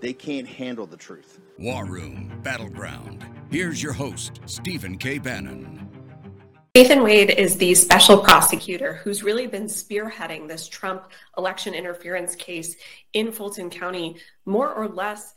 they can't handle the truth. War Room Battleground. Here's your host, Stephen K. Bannon. Nathan Wade is the special prosecutor who's really been spearheading this Trump election interference case in Fulton County, more or less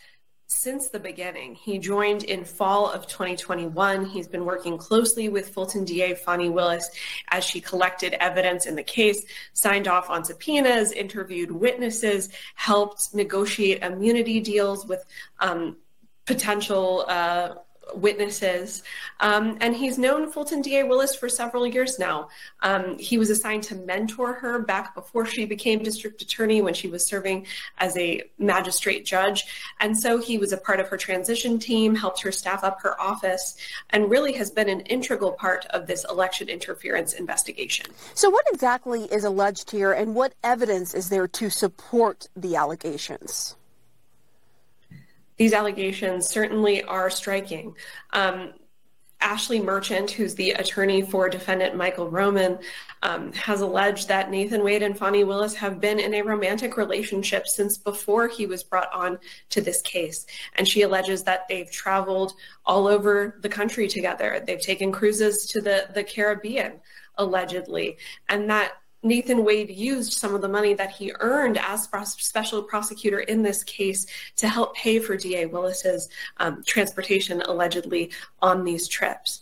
since the beginning. He joined in fall of 2021. He's been working closely with Fulton DA Fani Willis as she collected evidence in the case, signed off on subpoenas, interviewed witnesses, helped negotiate immunity deals with um, potential. Uh, witnesses. Um, and he's known Fulton DA Willis for several years now. Um, he was assigned to mentor her back before she became district attorney when she was serving as a magistrate judge. And so he was a part of her transition team, helped her staff up her office, and really has been an integral part of this election interference investigation. So, what exactly is alleged here, and what evidence is there to support the allegations? These allegations certainly are striking. Um, Ashley Merchant, who's the attorney for defendant Michael Roman, um, has alleged that Nathan Wade and Fani Willis have been in a romantic relationship since before he was brought on to this case. And she alleges that they've traveled all over the country together. They've taken cruises to the, the Caribbean, allegedly, and that Nathan Wade used some of the money that he earned as special prosecutor in this case to help pay for DA Willis's um, transportation allegedly on these trips.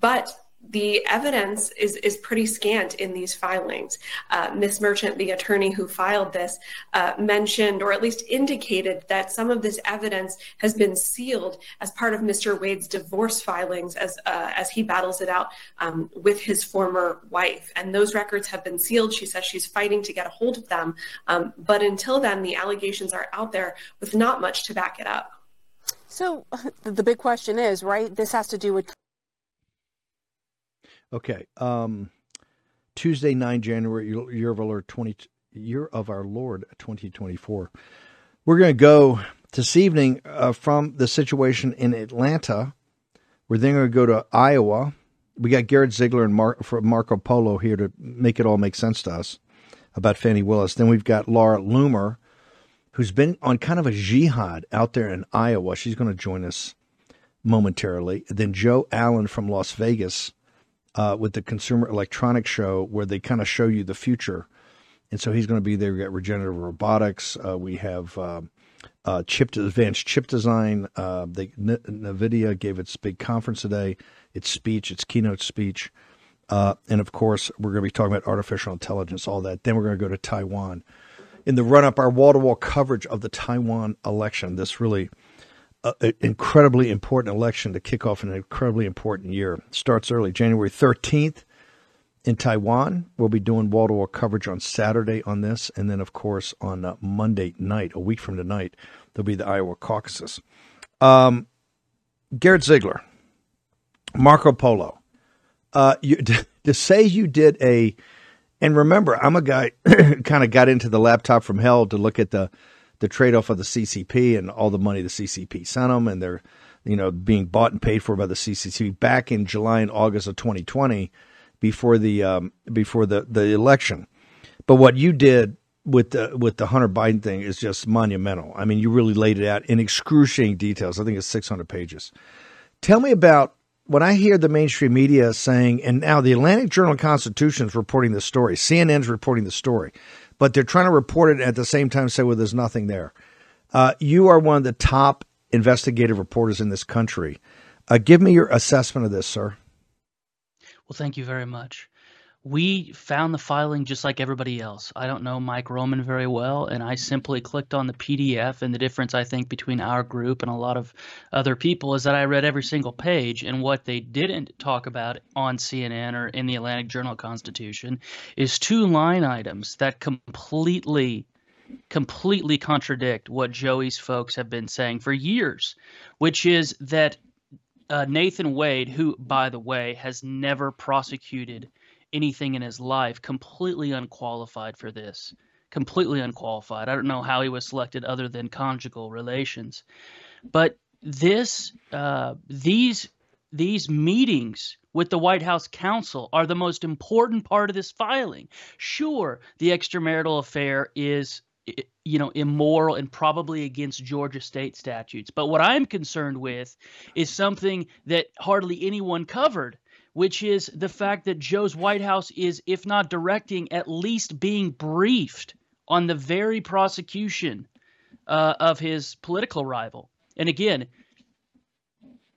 But the evidence is, is pretty scant in these filings. Uh, Miss Merchant, the attorney who filed this, uh, mentioned or at least indicated that some of this evidence has been sealed as part of Mr. Wade's divorce filings as uh, as he battles it out um, with his former wife. And those records have been sealed. She says she's fighting to get a hold of them. Um, but until then, the allegations are out there with not much to back it up. So the big question is, right? This has to do with Okay. Um, Tuesday, 9 January, year of our Lord 20, year of our Lord 2024. We're going to go this evening uh, from the situation in Atlanta. We're then going to go to Iowa. We got Garrett Ziegler and Mar- Marco Polo here to make it all make sense to us about Fani Willis. Then we've got Laura Loomer, who's been on kind of a jihad out there in Iowa. She's going to join us momentarily. Then Joe Allen from Las Vegas uh, with the Consumer Electronics Show, where they kind of show you the future. And so he's going to be there. We got regenerative robotics. Uh, we have uh, uh chip advanced chip design. Uh, they, N- NVIDIA gave its big conference today, its speech, its keynote speech. Uh, and of course, we're going to be talking about artificial intelligence, all that. Then we're going to go to Taiwan. In the run up, our wall to wall coverage of the Taiwan election, this really an incredibly important election to kick off an incredibly important year. Starts early, January 13th in Taiwan. We'll be doing wall to wall coverage on Saturday on this. And then, of course, on uh, Monday night, a week from tonight, there'll be the Iowa caucuses. Um, Garrett Ziegler, Marco Polo. Uh, you, to say you did a, and remember, I'm a guy kind of got into the laptop from hell to look at the the trade off of the CCP and all the money the CCP sent them, and they're you know being bought and paid for by the CCP back in July and August of 2020 before the um, before the the election. But what you did with the with the Hunter Biden thing is just monumental. I mean, you really laid it out in excruciating details. I think it's 600 pages. Tell me about when I hear the mainstream media saying, and now the Atlantic Journal Constitution is reporting the story, CNN's reporting the story but they're trying to report it at the same time say, well, there's nothing there. Uh, you are one of the top investigative reporters in this country. Uh, give me your assessment of this, sir. Well, thank you very much we found the filing just like everybody else. I don't know Mike Roman very well, and I simply clicked on the PDF. And the difference, I think, between our group and a lot of other people is that I read every single page. And what they didn't talk about on CNN or in the Atlantic Journal Constitution is two line items that completely completely contradict what Joey's folks have been saying for years, which is that uh, Nathan Wade, who, by the way, has never prosecuted anything in his life, completely unqualified for this. Completely unqualified. I don't know how he was selected other than conjugal relations. But this, uh, these, these meetings with the White House counsel are the most important part of this filing. Sure, the extramarital affair is you know immoral and probably against Georgia state statutes. But what I'm concerned with is something that hardly anyone covered, which is the fact that Joe's White House is if not directing at least being briefed on the very prosecution uh, of his political rival. And again,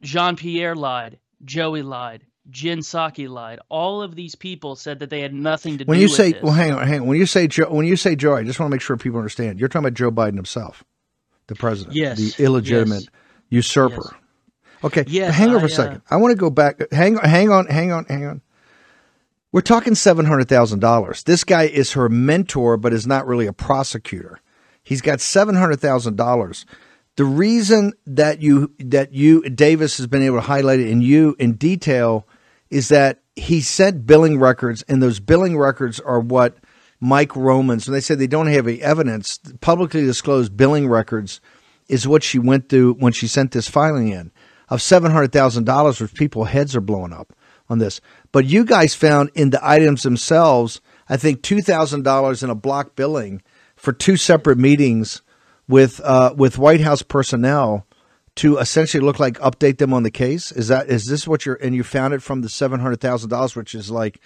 Jean Pierre lied, Joey lied, Jen Psaki lied. All of these people said that they had nothing to when do you with say well hang on hang on when you say Joe when you say Joe I just want to make sure people understand you're talking about Joe Biden himself the president Yes, the illegitimate yes. usurper Yes. Okay Yes, hang on for I, a second. uh, I want to go back. Hang on hang on hang on hang on. We're talking seven hundred thousand dollars. This guy is her mentor but is not really a prosecutor. He's got seven hundred thousand dollars. The reason that you that you Davis has been able to highlight it in you in detail is that he sent billing records, and those billing records are what Mike Romans. When they said they don't have any evidence, publicly disclosed billing records is what she went through when she sent this filing in of seven hundred thousand dollars, which people heads are blowing up on this. But you guys found in the items themselves, I think two thousand dollars in a block billing for two separate meetings with uh, with White House personnel to essentially look like update them on the case. Is that is this what you're and you found it from the seven hundred thousand dollars, which is like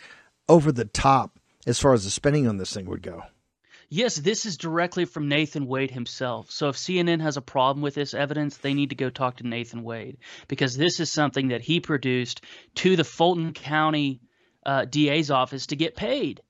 over the top as far as the spending on this thing would go. Yes, this is directly from Nathan Wade himself. So if CNN has a problem with this evidence, they need to go talk to Nathan Wade because this is something that he produced to the Fulton County uh, DA's office to get paid.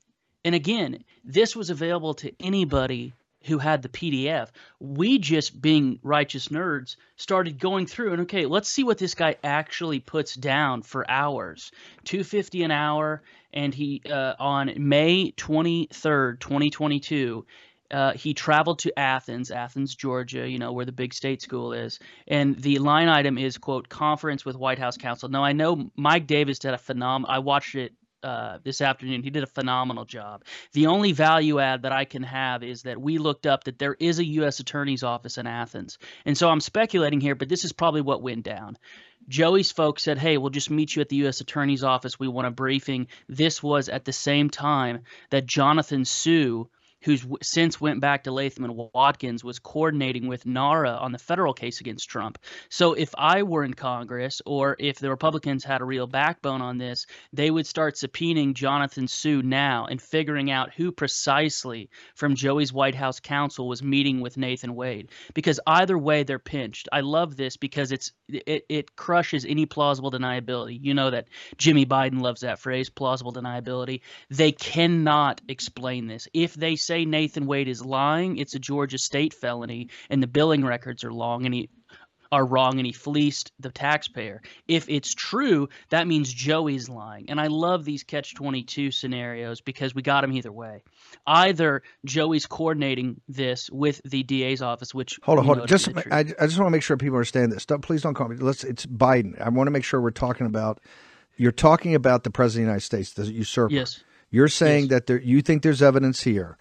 And again, this was available to anybody who had the PDF. We just being righteous nerds started going through and okay, let's see what this guy actually puts down for hours. 250 an hour and he uh, on May 23rd, 2022 uh, he traveled to Athens, Athens, Georgia, you know, where the big state school is. And the line item is, quote, conference with White House counsel. Now, I know Mike Davis did a phenomenal, I watched it uh, this afternoon. He did a phenomenal job. The only value add that I can have is that we looked up that there is a U.S. Attorney's office in Athens. And so I'm speculating here, but this is probably what went down. Joey's folks said, Hey, we'll just meet you at the U.S. Attorney's office. We want a briefing. This was at the same time that Jonathan Su who's w- since went back to Latham and Watkins, was coordinating with NARA on the federal case against Trump. So if I were in Congress, or if the Republicans had a real backbone on this, they would start subpoenaing Jonathan Su now and figuring out who precisely from Joey's White House counsel was meeting with Nathan Wade. Because either way, they're pinched. I love this because it's it, it crushes any plausible deniability. You know that Jimmy Biden loves that phrase, plausible deniability. They cannot explain this. If they say Nathan Wade is lying, it's a Georgia state felony, and the billing records are long and he are wrong and he fleeced the taxpayer. If it's true, that means Joey's lying. And I love these catch 22 scenarios because we got him either way. Either Joey's coordinating this with the DA's office, which Hold on, hold on. Just. I, I just want to make sure people understand this. Don't, please don't call me. Let's. It's Biden. I want to make sure we're talking about. You're talking about the president of the United States, the usurper. Yes. You're saying Yes. that there, you think there's evidence here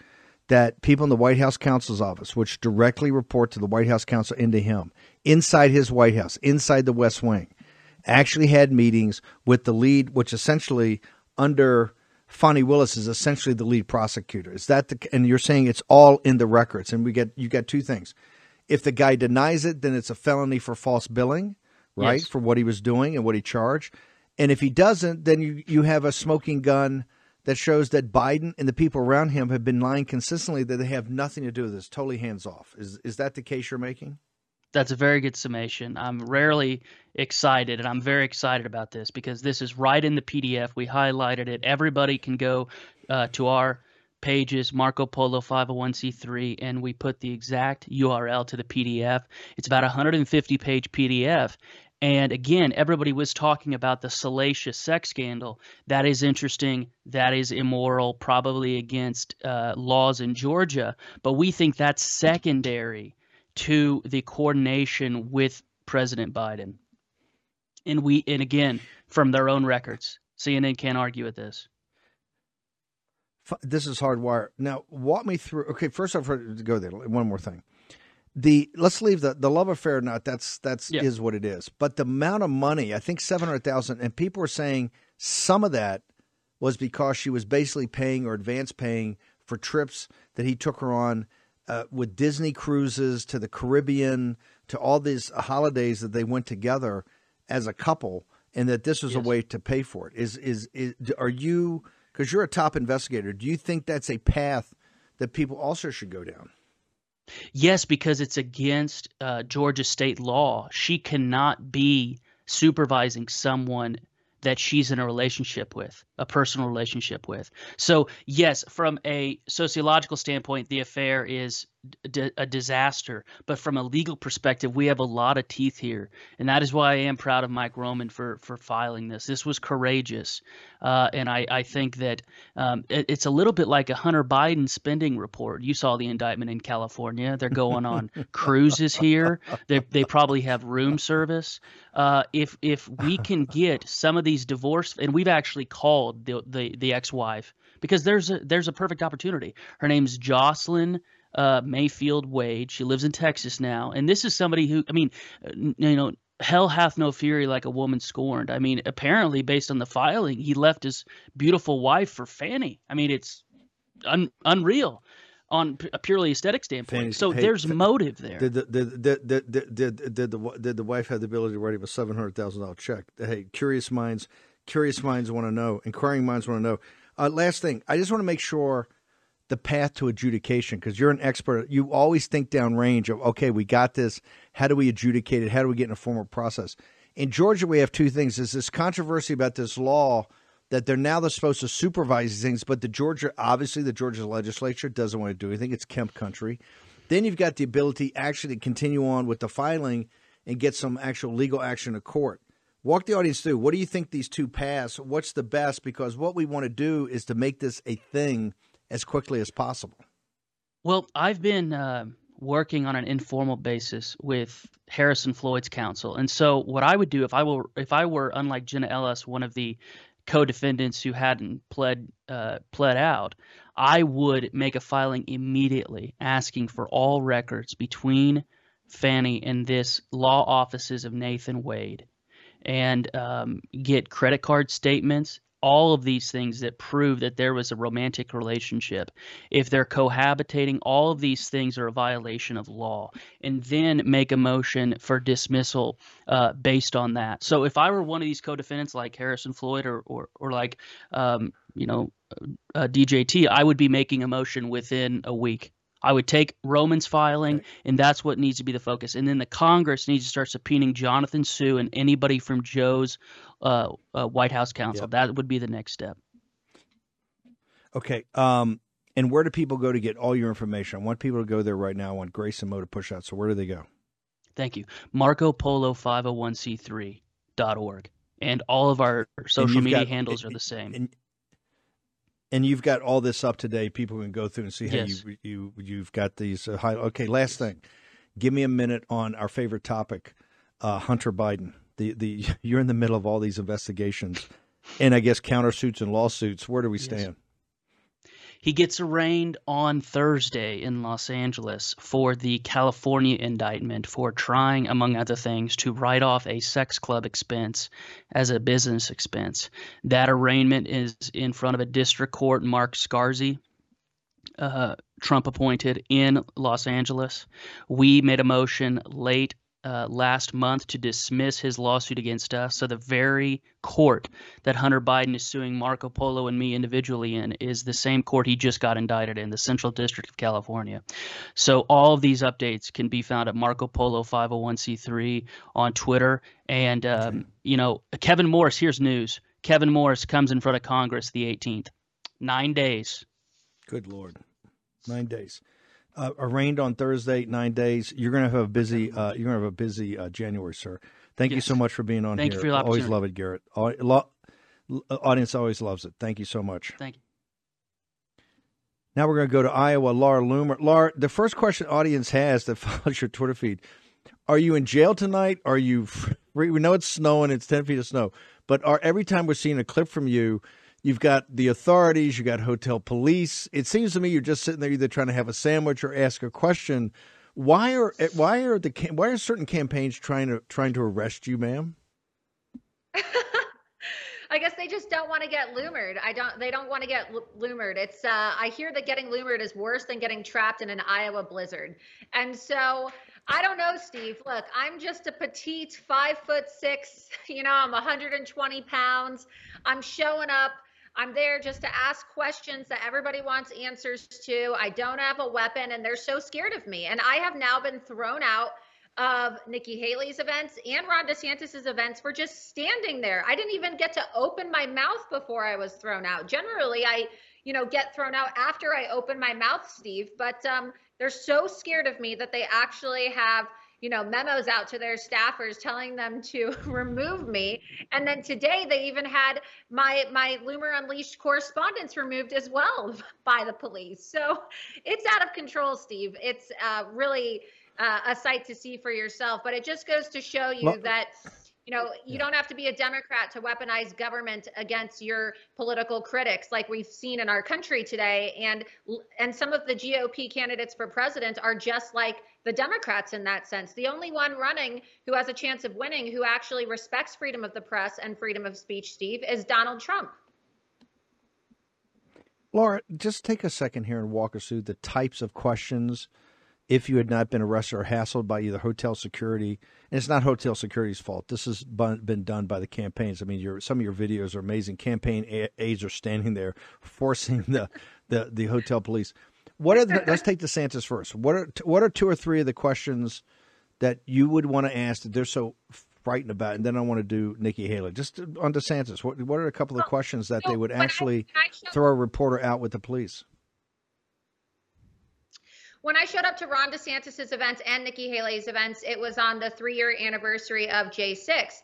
that people in the White House counsel's office, which directly report to the White House counsel into him, inside his White House, inside the West Wing, actually had meetings with the lead, which essentially under Fani Willis is essentially the lead prosecutor. Is that the? And you're saying it's all in the records, and we get you get two things. If the guy denies it, then it's a felony for false billing, right? Yes. For what he was doing and what he charged. And if he doesn't, then you, you have a smoking gun that shows that Biden and the people around him have been lying consistently that they have nothing to do with this, totally hands off. Is is that the case you're making? That's a very good summation. I'm rarely excited, and I'm very excited about this because this is right in the PDF. We highlighted it. Everybody can go uh, to our pages, Marco Polo 501c3, and we put the exact URL to the PDF. It's about a 150 page PDF. And again, everybody was talking about the salacious sex scandal. That is interesting. That is immoral, probably against uh, laws in Georgia. But we think that's secondary to the coordination with President Biden. And we, and again, from their own records, CNN can't argue with this. This is hardwire. Now, walk me through. Okay, first off, go there. One more thing the let's leave the the love affair not that's that's yeah. is what it is but the amount of money i think 700000 and people are saying some of that was because she was basically paying or advance paying for trips that he took her on uh, with disney cruises to the caribbean to all these holidays that they went together as a couple and that this was yes. a way to pay for it is is, is are you because you're a top investigator do you think that's a path that people also should go down Yes, because it's against uh, Georgia state law. She cannot be supervising someone that she's in a relationship with, a personal relationship with. So, yes, from a sociological standpoint, the affair is d- a disaster. But from a legal perspective, we have a lot of teeth here, and that is why I am proud of Mike Roman for for filing this. This was courageous, uh, and I I think that um, it, it's a little bit like a Hunter Biden spending report. You saw the indictment in California. They're going on cruises here. They they probably have room service. Uh, if if we can get some of these divorce, and we've actually called the the, the ex-wife because there's a there's a perfect opportunity. Her name's Jocelyn uh, Mayfield Wade. She lives in Texas now, and this is somebody who, I mean, uh, you know, hell hath no fury like a woman scorned. I mean, apparently, based on the filing, he left his beautiful wife for Fani. I mean, it's un- unreal on a purely aesthetic standpoint. So hey, there's motive there. Did the did, did, did, did, did, did, the did the wife have the ability to write him a seven hundred thousand dollar check? Hey, curious minds, curious minds want to know. Inquiring minds want to know. Uh, last thing, I just want to make sure the path to adjudication because you're an expert. You always think down range of, okay, we got this. How do we adjudicate it? How do we get in a formal process? In Georgia, we have two things. There's this controversy about this law that they're now they're supposed to supervise things, but the Georgia, obviously, the Georgia legislature doesn't want to do anything. It's Kemp country. Then you've got the ability actually to continue on with the filing and get some actual legal action to court. Walk the audience through. What do you think these two pass? What's the best? Because what we want to do is to make this a thing as quickly as possible? Well, I've been uh, working on an informal basis with Harrison Floyd's counsel, and so what I would do if I were if I were unlike Jenna Ellis, one of the co-defendants who hadn't pled uh, pled out, I would make a filing immediately asking for all records between Fani and this law offices of Nathan Wade, and um, get credit card statements all of these things that prove that there was a romantic relationship, if they're cohabitating, all of these things are a violation of law, and then make a motion for dismissal uh, based on that. So if I were one of these co-defendants like Harrison Floyd or or, or like um, you know uh, DJT, I would be making a motion within a week. I would take Roman's filing, okay. and that's what needs to be the focus. And then the Congress needs to start subpoenaing Jonathan Su and anybody from Joe's uh, uh, White House counsel. Yep. That would be the next step. Okay. Um, and where do people go to get all your information? I want people to go there right now. I want Grace and Mo to push out. So where do they go? Thank you. Marco Polo 501c3.org. And all of our social media got, handles are the same. And, and you've got all this up to date. People can go through and see how yes. you you you've got these. Uh, high, okay, last thing, give me a minute on our favorite topic, uh, Hunter Biden. The the you're in the middle of all these investigations, and I guess countersuits and lawsuits. Where do we stand? Yes. He gets arraigned on Thursday in Los Angeles for the California indictment for trying, among other things, to write off a sex club expense as a business expense. That arraignment is in front of a district court, Mark Scarsi. Uh, Trump appointed in Los Angeles. We made a motion late uh, last month to dismiss his lawsuit against us. So the very court that Hunter Biden is suing Marco Polo and me individually in is the same court he just got indicted in, the Central District of California. So all of these updates can be found at Marco Polo 501c3 on Twitter. And um, you know, Kevin Morris. Here's news: Kevin Morris comes in front of Congress the 18th. Nine days. Good Lord, nine days uh, arraigned on Thursday, nine days. You're going to have a busy. Uh, you're going to have a busy uh, January, sir. Thank Yes. you so much for being on Thank here. you for the always love it, Garrett. Lo- audience always loves it. Thank you so much. Thank you. Now we're going to go to Iowa. Laura Loomer. Laura, the first question audience has that follows your Twitter feed: Are you in jail tonight? Are you? We know it's snowing; it's ten feet of snow. But are every time we're seeing a clip from you, you've got the authorities, you've got hotel police. It seems to me you're just sitting there either trying to have a sandwich or ask a question. Why are why are the why are certain campaigns trying to trying to arrest you, ma'am? I guess they just don't want to get loomered. I don't. They don't want to get lu- loomered. It's. Uh, I hear that getting loomered is worse than getting trapped in an Iowa blizzard. And so I don't know, Steve. Look, I'm just a petite five foot six. You know, I'm 120 pounds. I'm showing up. I'm there just to ask questions that everybody wants answers to. I don't have a weapon, and they're so scared of me. And I have now been thrown out of Nikki Haley's events and Ron DeSantis's events for just standing there. I didn't even get to open my mouth before I was thrown out. Generally, I, you know, get thrown out after I open my mouth, Steve. But um, they're so scared of me that they actually have, you know, memos out to their staffers telling them to remove me. And then today they even had my my Loomer Unleashed correspondence removed as well by the police. So it's out of control, Steve. It's uh, really uh, a sight to see for yourself. But it just goes to show you Well- that you know you don't have to be a democrat to weaponize government against your political critics like we've seen in our country today. And and some of the GOP candidates for president are just like the democrats in that sense. The only one running who has a chance of winning who actually respects freedom of the press and freedom of speech steve is donald trump. Laura, just take a second here and walk us through the types of questions if you had not been arrested or hassled by either hotel security. And it's not hotel security's fault. This has been done by the campaigns. I mean, your some of your videos are amazing. Campaign aides are standing there forcing the, the, the hotel police. What are the, let's take DeSantis first. What are what are two or three of the questions that you would want to ask that they're so frightened about? And then I want to do Nikki Haley. Just on DeSantis, what what are a couple of questions that they would actually when I showed- throw a reporter out with the police? When I showed up to Ron DeSantis's events and Nikki Haley's events, it was on the three-year anniversary of J6.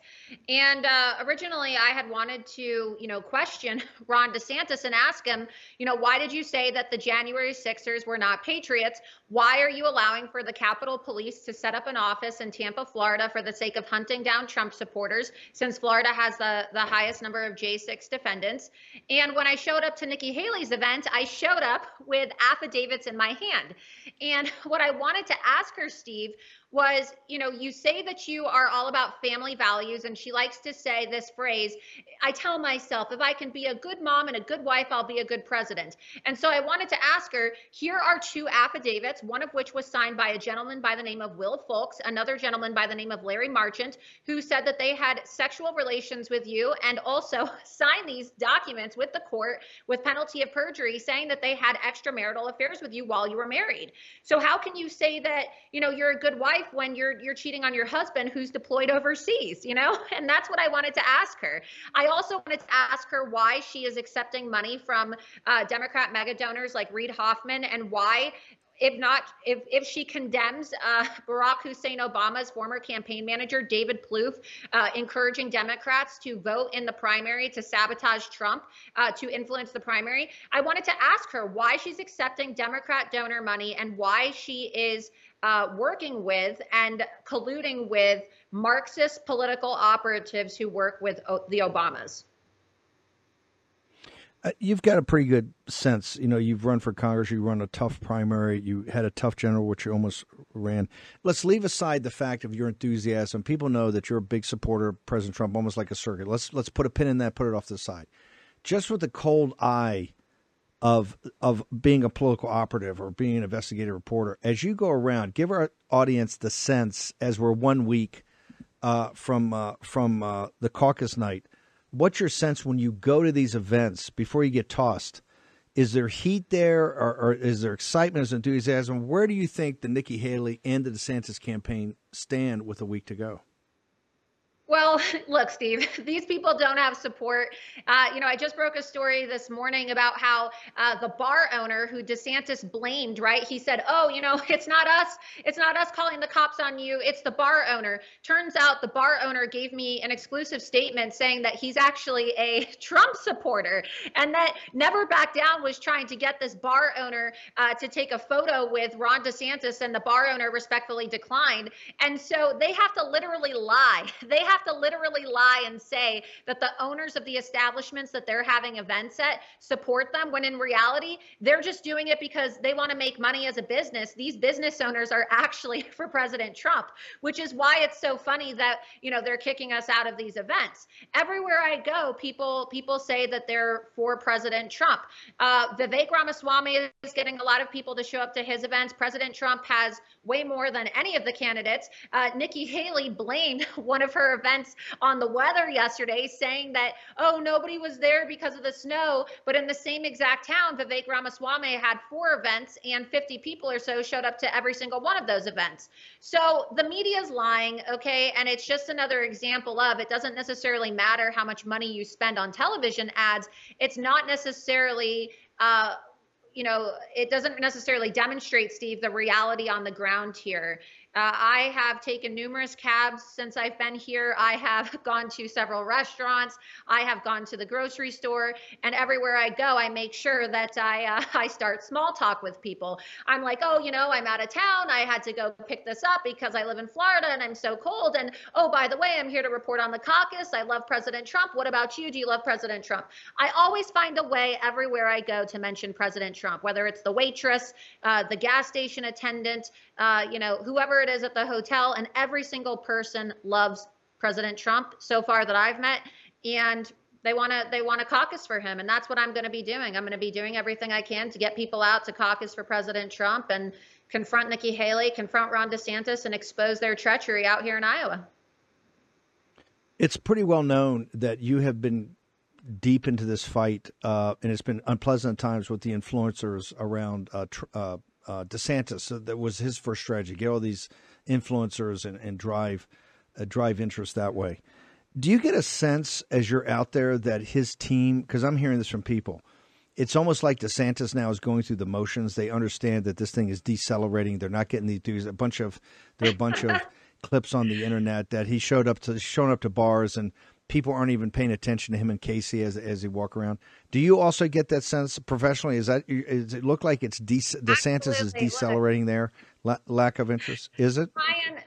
And uh, originally, I had wanted to, you know, question Ron DeSantis and ask him, you know, why did you say that the January Sixers were not patriots? Why are you allowing for the Capitol Police to set up an office in Tampa, Florida, for the sake of hunting down Trump supporters, since Florida has the the highest number of J6 defendants? And when I showed up to Nikki Haley's event, I showed up with affidavits in my hand. And what I wanted to ask her, Steve, was you know, you say that you are all about family values, and she likes to say this phrase I tell myself, if I can be a good mom and a good wife, I'll be a good president. And so I wanted to ask her here are two affidavits, one of which was signed by a gentleman by the name of Will Folks, another gentleman by the name of Larry Marchant, who said that they had sexual relations with you and also signed these documents with the court with penalty of perjury saying that they had extramarital affairs with you while you were married. So how can you say that, you know, you're a good wife when you're you're cheating on your husband who's deployed overseas, you know? And that's what I wanted to ask her. I also wanted to ask her why she is accepting money from uh, Democrat mega donors like Reid Hoffman and why if not, if, if she condemns uh, Barack Hussein Obama's former campaign manager, David Plouffe, uh, encouraging Democrats to vote in the primary to sabotage Trump, uh, to influence the primary, I wanted to ask her why she's accepting Democrat donor money and why she is uh, working with and colluding with Marxist political operatives who work with o- the Obamas. Uh, you've got a pretty good sense. You know, you've run for Congress. You run a tough primary. You had a tough general, which you almost ran. Let's leave aside the fact of your enthusiasm. People know that you're a big supporter of President Trump, almost like a circuit. Let's let's put a pin in that. Put it off to the side. Just with the cold eye of of being a political operative or being an investigative reporter, as you go around, give our audience the sense as we're one week uh, from uh, from uh, the caucus night. What's your sense when you go to these events before you get tossed? Is there heat there, or, or is there excitement, there enthusiasm? Where do you think the Nikki Haley and the DeSantis campaign stand with a week to go? Well, look, Steve, these people don't have support. Uh, you know, I just broke a story this morning about how uh, the bar owner who DeSantis blamed, right? He said, oh, you know, it's not us. It's not us calling the cops on you. It's the bar owner. Turns out the bar owner gave me an exclusive statement saying that he's actually a Trump supporter and that Never Back Down was trying to get this bar owner uh, to take a photo with Ron DeSantis, and the bar owner respectfully declined. And so they have to literally lie. They have have to literally lie and say that the owners of the establishments that they're having events at support them when in reality they're just doing it because they want to make money as a business. These business owners are actually for president trump which is why it's so funny that you know they're kicking us out of these events. Everywhere i go people people say that they're for president trump. Uh, vivek ramaswamy is getting a lot of people to show up to his events. President trump has way more than any of the candidates. Uh, nikki haley blamed one of her events on the weather yesterday saying that, oh, nobody was there because of the snow. But in the same exact town, Vivek Ramaswamy had four events and 50 people or so showed up to every single one of those events. So the media is lying, okay? And it's just another example of it doesn't necessarily matter how much money you spend on television ads. It's not necessarily, uh, you know, it doesn't necessarily demonstrate, Steve, the reality on the ground here. Uh, I have taken numerous cabs since I've been here. I have gone to several restaurants. I have gone to the grocery store, and everywhere I go, I make sure that I uh, I start small talk with people. I'm like, oh, you know, I'm out of town. I had to go pick this up because I live in Florida and I'm so cold. And oh, by the way, I'm here to report on the caucus. I love President Trump. What about you? Do you love President Trump? I always find a way everywhere I go to mention President Trump, whether it's the waitress, uh, the gas station attendant, uh, you know, whoever it is at the hotel, and every single person loves President Trump so far that I've met, and they want to they want to caucus for him, and that's what I'm going to be doing. I'm going to be doing everything I can to get people out to caucus for President Trump and confront Nikki Haley, confront Ron DeSantis, and expose their treachery out here in Iowa. It's pretty well known that you have been deep into this fight, uh, and it's been unpleasant times with the influencers around uh, tr- uh, uh, DeSantis. So that was his first strategy: get all these influencers and, and drive uh, drive interest that way. Do you get a sense as you're out there that his team? Because I'm hearing this from people. It's almost like DeSantis now is going through the motions. They understand that this thing is decelerating. They're not getting these. A bunch of there are a bunch of clips on the internet that he showed up to showing up to bars and people aren't even paying attention to him and Casey as as he walk around. Do you also get that sense professionally? Is that does it look like it's de- DeSantis is decelerating there? La- lack of interest is it? Ryan,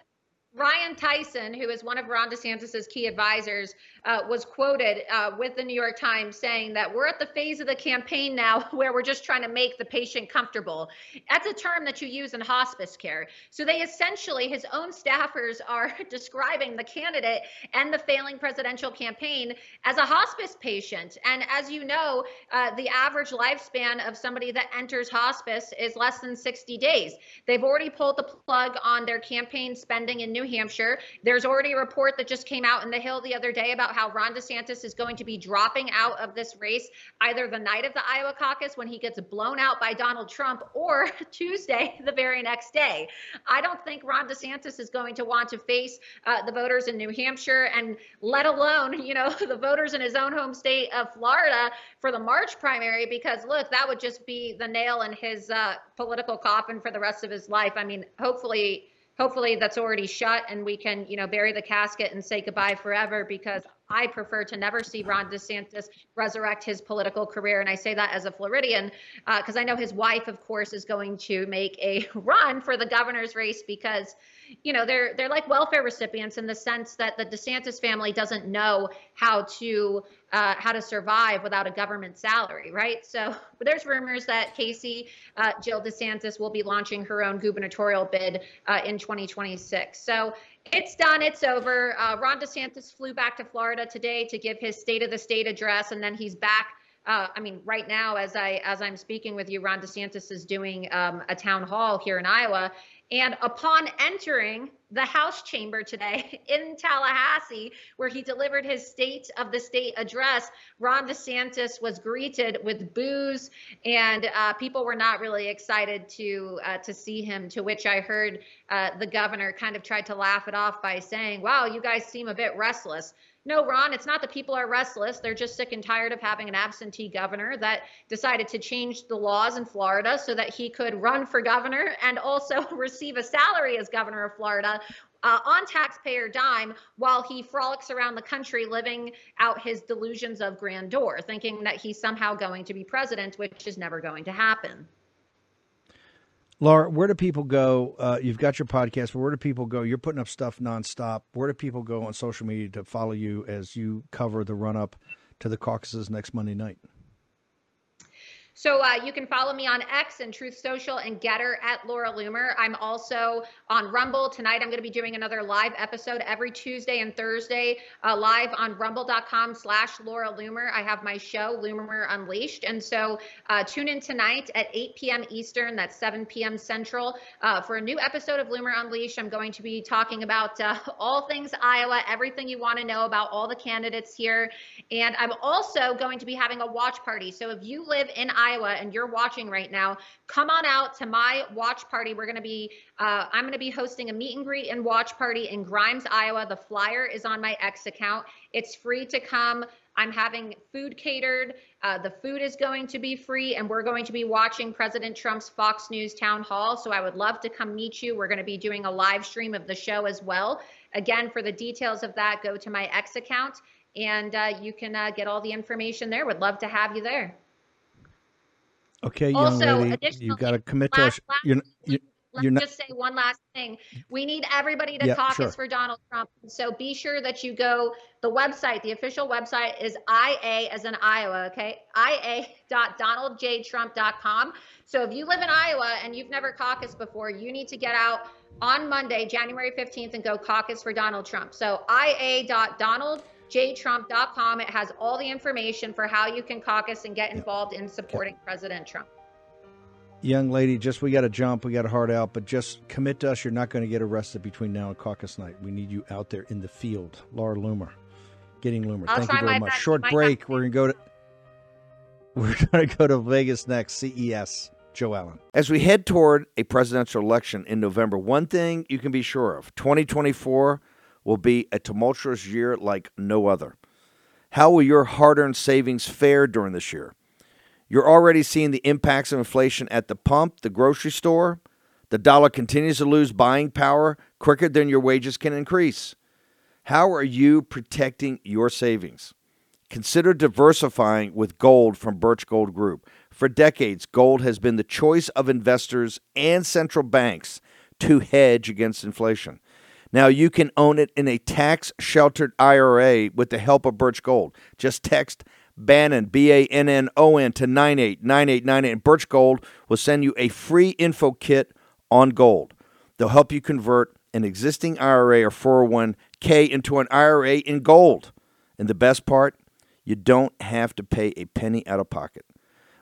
Ryan Tyson, who is one of Ron DeSantis's key advisors, uh, was quoted uh, with the New York Times saying that we're at the phase of the campaign now where we're just trying to make the patient comfortable. That's a term that you use in hospice care. So they essentially, his own staffers are describing the candidate and the failing presidential campaign as a hospice patient. And as you know, uh, the average lifespan of somebody that enters hospice is less than 60 days. They've already pulled the plug on their campaign spending in New Hampshire. There's already a report that just came out in the Hill the other day about how Ron DeSantis is going to be dropping out of this race either the night of the Iowa caucus when he gets blown out by Donald Trump or Tuesday, the very next day. I don't think Ron DeSantis is going to want to face uh, the voters in New Hampshire and let alone, you know, the voters in his own home state of Florida for the March primary because look, that would just be the nail in his uh, political coffin for the rest of his life. I mean, hopefully hopefully that's already shut and we can, you know, bury the casket and say goodbye forever because I prefer to never see Ron DeSantis resurrect his political career. And I say that as a Floridian because uh, I know his wife, of course, is going to make a run for the governor's race because you know they're they're like welfare recipients in the sense that the DeSantis family doesn't know how to uh, how to survive without a government salary, right? So there's rumors that Casey uh, Jill DeSantis will be launching her own gubernatorial bid uh, in 2026. So it's done. It's over. Uh, Ron DeSantis flew back to Florida today to give his State of the State address, and then he's back. Uh, I mean, right now, as I as I'm speaking with you, Ron DeSantis is doing um, a town hall here in Iowa, and upon entering the House chamber today in Tallahassee, where he delivered his State of the State address. Ron DeSantis was greeted with boos, and uh, people were not really excited to uh, to see him. To which I heard uh, the governor kind of tried to laugh it off by saying, "Wow, you guys seem a bit restless." No, Ron, it's not that people are restless. They're just sick and tired of having an absentee governor that decided to change the laws in Florida so that he could run for governor and also receive a salary as governor of Florida uh, on taxpayer dime while he frolics around the country living out his delusions of grandeur, thinking that he's somehow going to be president, which is never going to happen. Laura, where do people go? Uh, you've got your podcast, but where do people go? You're putting up stuff nonstop. Where do people go on social media to follow you as you cover the run up to the caucuses next Monday night? So uh, you can follow me on X and Truth Social and Gettr at Laura Loomer. I'm also on Rumble. Tonight I'm going to be doing another live episode every Tuesday and Thursday uh, live on rumble.com slash Laura Loomer. I have my show, Loomer Unleashed. And so uh, tune in tonight at 8 p.m. Eastern, that's 7 p.m. Central, uh, for a new episode of Loomer Unleashed. I'm going to be talking about uh, all things Iowa, everything you want to know about all the candidates here. And I'm also going to be having a watch party. So if you live in Iowa, Iowa and you're watching right now, come on out to my watch party. We're going to be, uh, I'm going to be hosting a meet and greet and watch party in Grimes, Iowa. The flyer is on my X account. It's free to come. I'm having food catered. Uh, the food is going to be free, and we're going to be watching President Trump's Fox News town hall. So I would love to come meet you. We're going to be doing a live stream of the show as well. Again, for the details of that, go to my X account and uh, you can uh, get all the information there. Would love to have you there. Okay, young also, lady, you got to commit to us. You're, you're, Let me just say one last thing. We need everybody to yeah, caucus sure. for Donald Trump. So be sure that you go. The website, the official website is IA as in Iowa, okay? IA.donaldjtrump.com. So if you live in Iowa and you've never caucused before, you need to get out on Monday, January 15th, and go caucus for Donald Trump. So IA.donald jtrump.com. It has all the information for how you can caucus and get involved in supporting President Trump. Young lady, just we got to jump, we got to hard out, but just commit to us. You're not going to get arrested between now and caucus night. We need you out there in the field. Laura Loomer, getting Loomer. I'll Thank you very much. Best. Short break. We're going to go to we're going to go to Vegas next. CES. Joe Allen. As we head toward a presidential election in November, one thing you can be sure of: 2024 will be a tumultuous year like no other. How will your hard earned savings fare during this year? You're already seeing the impacts of inflation at the pump, the grocery store. The dollar continues to lose buying power quicker than your wages can increase. How are you protecting your savings? Consider diversifying with gold from Birch Gold Group. For decades, gold has been the choice of investors and central banks to hedge against inflation. Now you can own it in a tax sheltered IRA with the help of Birch Gold. Just text Bannon, B A N N O N, to 989898. And Birch Gold will send you a free info kit on gold. They'll help you convert an existing IRA or 401k into an IRA in gold. And the best part, you don't have to pay a penny out of pocket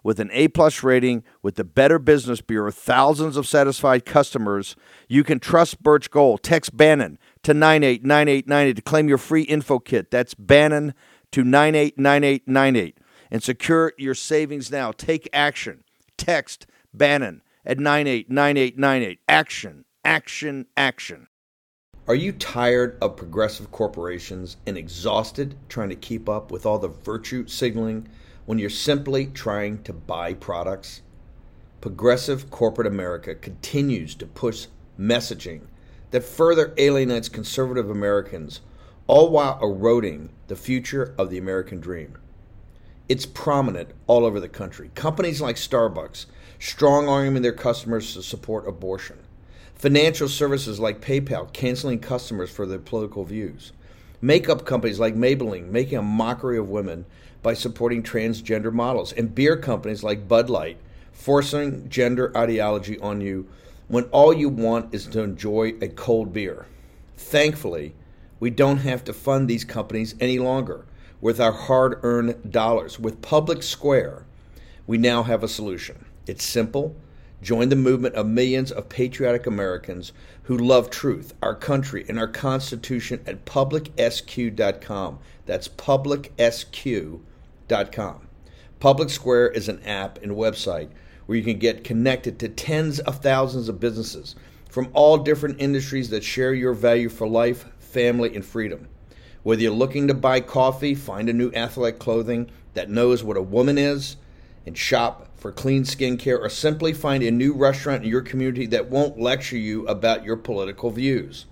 with an A plus rating with the Better Business Bureau, thousands of satisfied customers. You can trust Birch Gold. Text Bannon to 989898 to claim your free info kit. That's Bannon to 989898 and secure your savings now. Take action. Text Bannon at 989898. Action, action, action. Are you tired of progressive corporations and exhausted trying to keep up with all the virtue signaling? When you're simply trying to buy products? Progressive corporate America continues to push messaging that further alienates conservative Americans, all while eroding the future of the American dream. It's prominent all over the country. Companies like Starbucks strong arming their customers to support abortion. Financial services like PayPal canceling customers for their political views. Makeup companies like Maybelline making a mockery of women by supporting transgender models, and beer companies like Bud Light forcing gender ideology on you when all you want is to enjoy a cold beer. Thankfully, we don't have to fund these companies any longer with our hard earned dollars. With Public Square, we now have a solution. It's simple Join the movement of millions of patriotic Americans who love truth, our country, and our Constitution at publicsq.com. That's publicsq.com. Public Square is an app and website where you can get connected to tens of thousands of businesses from all different industries that share your value for life, family, and freedom. Whether you're looking to buy coffee, find a new athletic clothing that knows what a woman is, and shop for clean skincare, or simply find a new restaurant in your community that won't lecture you about your political views.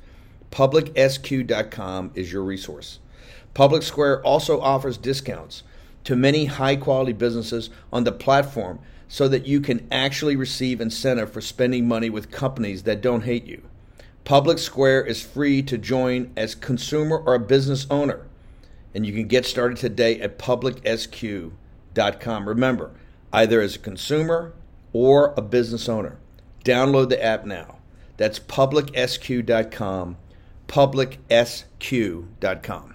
PublicSQ.com is your resource. Public Square also offers discounts to many high quality businesses on the platform so that you can actually receive incentive for spending money with companies that don't hate you. Public Square is free to join as consumer or a business owner, and you can get started today at publicsq.com. Remember, either as a consumer or a business owner. Download the app now. That's publicsq.com, publicsq.com.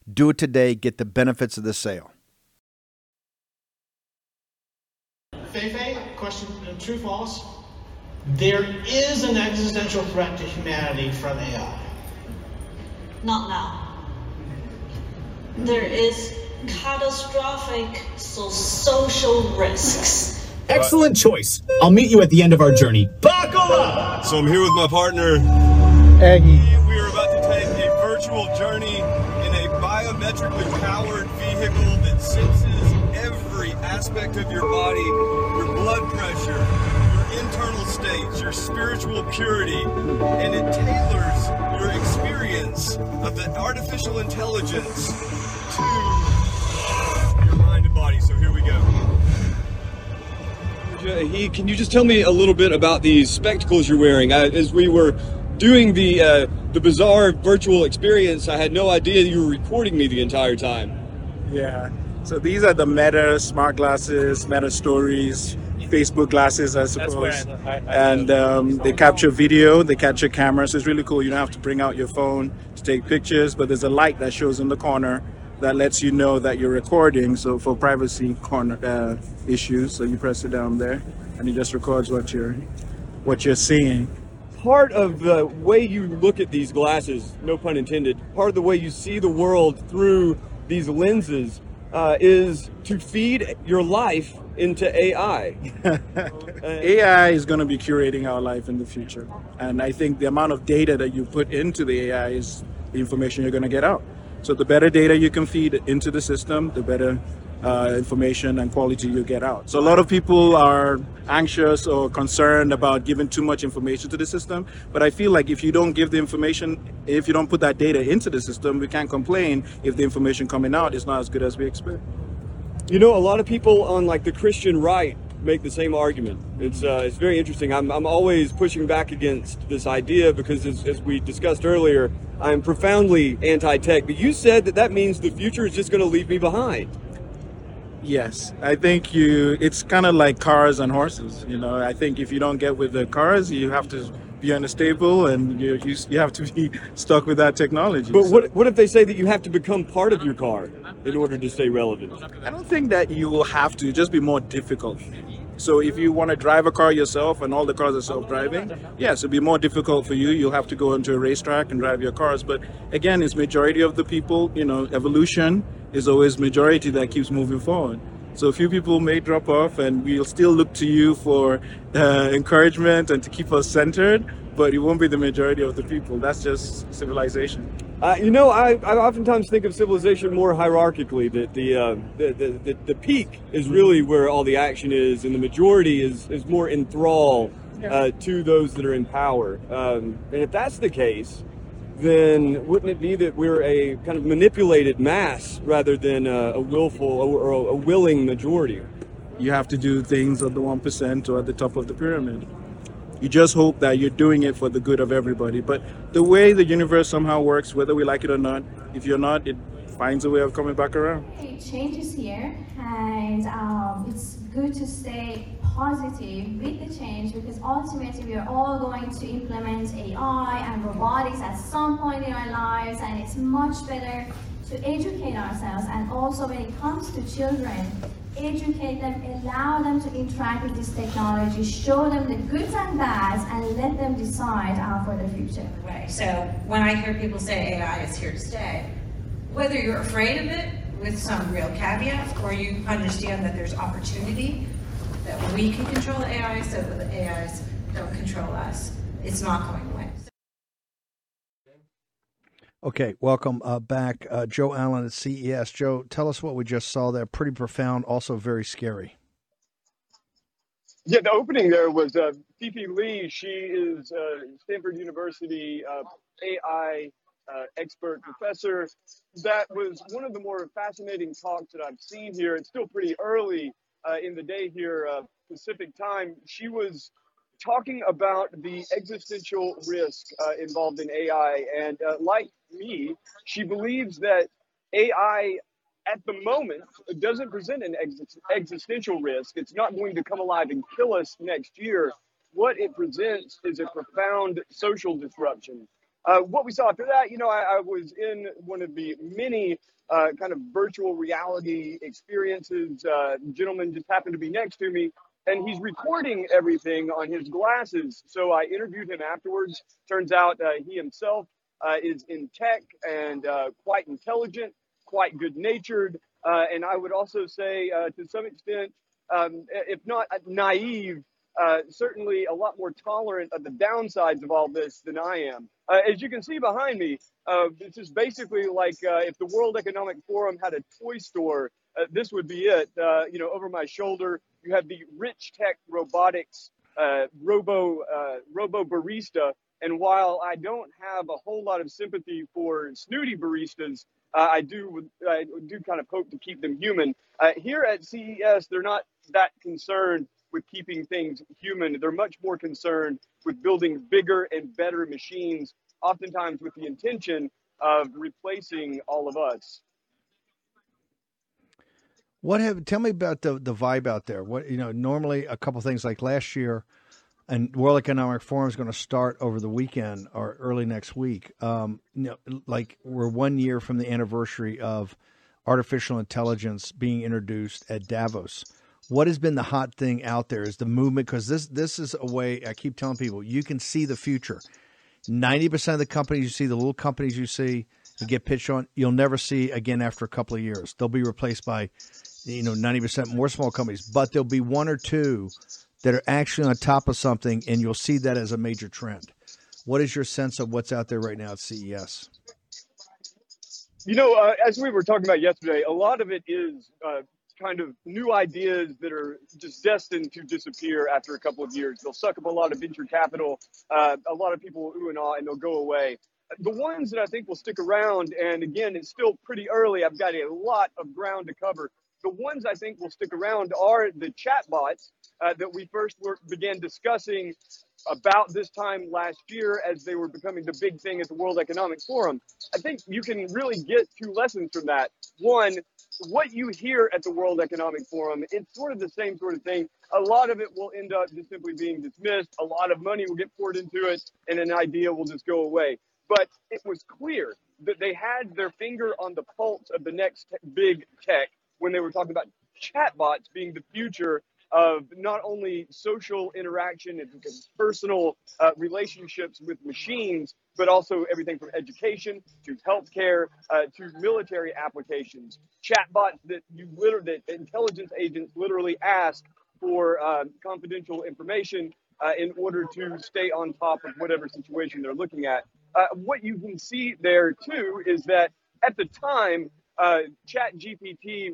do it today, get the benefits of the sale. Feifei, question true false? There is an existential threat to humanity from AI. Not now. There is catastrophic so social risks. Excellent choice. I'll meet you at the end of our journey. Buckle up! So I'm here with my partner, Aggie. We are about to take a virtual journey in a biometrically powered vehicle that senses every aspect of your body, your blood pressure, your internal states, your spiritual purity, and it tailors your experience of the artificial intelligence to your mind and body. So here we go. He, can you just tell me a little bit about these spectacles you're wearing? I, as we were doing the uh, the bizarre virtual experience, I had no idea you were recording me the entire time. Yeah. So these are the Meta smart glasses, Meta Stories, Facebook glasses, I suppose. I, I, I and um, they capture video, they capture camera, so it's really cool. You don't have to bring out your phone to take pictures, but there's a light that shows in the corner that lets you know that you're recording. So for privacy corner uh, issues, so you press it down there, and it just records what you're what you're seeing. Part of the way you look at these glasses, no pun intended, part of the way you see the world through these lenses uh, is to feed your life into AI. AI is going to be curating our life in the future. And I think the amount of data that you put into the AI is the information you're going to get out. So the better data you can feed into the system, the better uh, information and quality you get out. So a lot of people are anxious or concerned about giving too much information to the system. But I feel like if you don't give the information, if you don't put that data into the system, we can't complain if the information coming out is not as good as we expect. You know, a lot of people on like the Christian right make the same argument. It's uh, it's very interesting. I'm I'm always pushing back against this idea because as, as we discussed earlier, I'm profoundly anti-tech. But you said that that means the future is just going to leave me behind. Yes, I think you. It's kind of like cars and horses. You know, I think if you don't get with the cars, you have to be unstable, and you you, you have to be stuck with that technology. But So what what if they say that you have to become part of your car in order to stay relevant? I don't think that you will have to. Just be more difficult. So if you want to drive a car yourself, and all the cars are self-driving, yes, it'll be more difficult for you. You'll have to go into a racetrack and drive your cars. But again, it's majority of the people. You know, evolution is always majority that keeps moving forward. So a few people may drop off, and we'll still look to you for uh, encouragement and to keep us centered. But it won't be the majority of the people. That's just civilization. Uh, you know, I, I oftentimes think of civilization more hierarchically. That the, uh, the, the the the peak is really where all the action is, and the majority is is more in thrall uh, to those that are in power. Um, and if that's the case, then wouldn't it be that we're a kind of manipulated mass rather than a, a willful or a, a willing majority? You have to do things at the one percent or at the top of the pyramid. You just hope that you're doing it for the good of everybody. But the way the universe somehow works, whether we like it or not, if you're not, it finds a way of coming back around. Okay, change is here, and um, it's good to stay positive with the change because ultimately we are all going to implement AI and robotics at some point in our lives, and it's much better to educate ourselves. And also, when it comes to children, educate them, allow them to interact with this technology, show them the goods and bads, and let them decide uh, for the future. Right. So when I hear people say AI is here to stay, whether you're afraid of it with some real caveat or you understand that there's opportunity, that we can control the AI so that the AIs don't control us, it's not going away. Okay, welcome uh, back, uh, Joe Allen at CES. Joe, tell us what we just saw there. Pretty profound, also very scary. Yeah, the opening there was uh, Fei-Fei Li. She is uh, Stanford University uh, AI uh, expert professor. That was one of the more fascinating talks that I've seen here. It's still pretty early uh, in the day here, uh, Pacific time. She was talking about the existential risk uh, involved in AI. And uh, like me, she believes that AI at the moment doesn't present an ex- existential risk. It's not going to come alive and kill us next year. What it presents is a profound social disruption. Uh, what we saw after that, you know, I, I was in one of the many uh, kind of virtual reality experiences. Uh, gentleman just happened to be next to me, and he's recording everything on his glasses. So I interviewed him afterwards. Turns out uh, he himself uh, is in tech and uh, quite intelligent, quite good natured, and I would also say to some extent, um, if not naive, uh, certainly a lot more tolerant of the downsides of all this than I am. Uh, as you can see behind me, uh, this is basically like uh, if the World Economic Forum had a toy store, uh, this would be it. You know, over my shoulder, you have the Rich Tech Robotics Robo Robo Barista. And while I don't have a whole lot of sympathy for snooty baristas, I do I do kind of hope to keep them human. Here at CES, they're not that concerned with keeping things human. They're much more concerned with building bigger and better machines, oftentimes with the intention of replacing all of us. What have tell me about the the vibe out there? What you know, normally a couple things like last year, and World Economic Forum is going to start over the weekend or early next week. Um, you know, like we're one year from the anniversary of artificial intelligence being introduced at Davos. What has been the hot thing out there? Is the movement because this this is a way I keep telling people you can see the future. Ninety percent of the companies you see, the little companies you see, and get pitched on, you'll never see again after a couple of years. They'll be replaced by, you know, ninety percent more small companies. But there'll be one or two that are actually on top of something, and you'll see that as a major trend. What is your sense of what's out there right now at CES? You know, uh, as we were talking about yesterday, a lot of it is uh, kind of new ideas that are just destined to disappear after a couple of years. They'll suck up a lot of venture capital, uh, a lot of people will ooh and ah, and they'll go away. The ones that I think will stick around, and again, it's still pretty early. I've got a lot of ground to cover. the ones I think will stick around are the chatbots uh, that we first were, began discussing about this time last year as they were becoming the big thing at the World Economic Forum. I think you can really get two lessons from that. One, what you hear at the World Economic Forum, it's sort of the same sort of thing. A lot of it will end up just simply being dismissed. A lot of money will get poured into it, and an idea will just go away. But it was clear that they had their finger on the pulse of the next big tech when they were talking about chatbots being the future of not only social interaction and personal uh, relationships with machines, but also everything from education to healthcare uh, to military applications. Chatbots that you literally, that intelligence agents literally ask for uh, confidential information uh, in order to stay on top of whatever situation they're looking at. Uh, what you can see there too is that at the time, uh,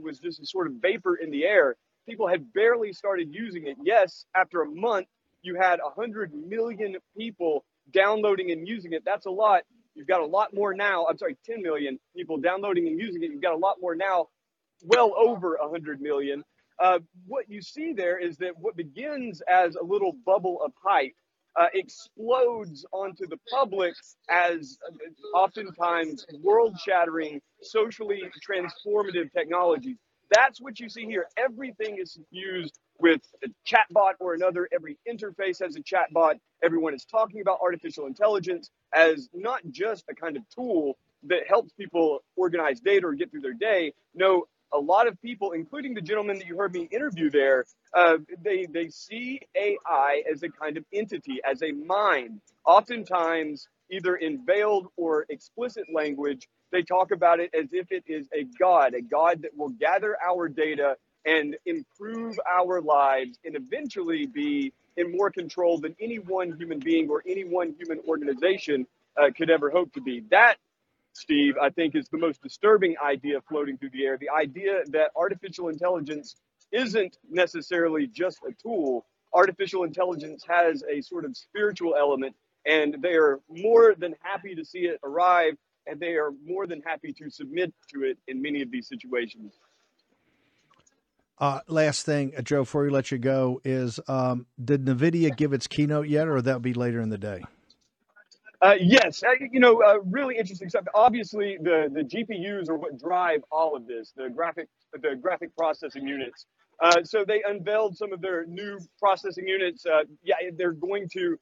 was just a sort of vapor in the air people had barely started using it. Yes, after a month, you had 100 million people downloading and using it. That's a lot. You've got a lot more now. I'm sorry, 10 million people downloading and using it. You've got a lot more now, well over 100 million. Uh, what you see there is that what begins as a little bubble of hype uh, explodes onto the public as uh, oftentimes world shattering, socially transformative technologies. That's what you see here. Everything is used with a chatbot or another. Every interface has a chatbot. Everyone is talking about artificial intelligence as not just a kind of tool that helps people organize data or get through their day. No, a lot of people, including the gentleman that you heard me interview there, uh, they they see AI as a kind of entity, as a mind. Oftentimes, either in veiled or explicit language, they talk about it as if it is a God, a God that will gather our data and improve our lives and eventually be in more control than any one human being or any one human organization uh, could ever hope to be. That, Steve, I think is the most disturbing idea floating through the air. The idea that artificial intelligence isn't necessarily just a tool. Artificial intelligence has a sort of spiritual element, and they are more than happy to see it arrive and they are more than happy to submit to it in many of these situations. Uh, last thing, uh, Joe, before we let you go, is um, did NVIDIA give its keynote yet, or that'll be later in the day? Uh, yes, uh, you know, uh, really interesting stuff. Obviously, the, the GPUs are what drive all of this, the graphic the graphic processing units. Uh, so they unveiled some of their new processing units. yeah, they're going to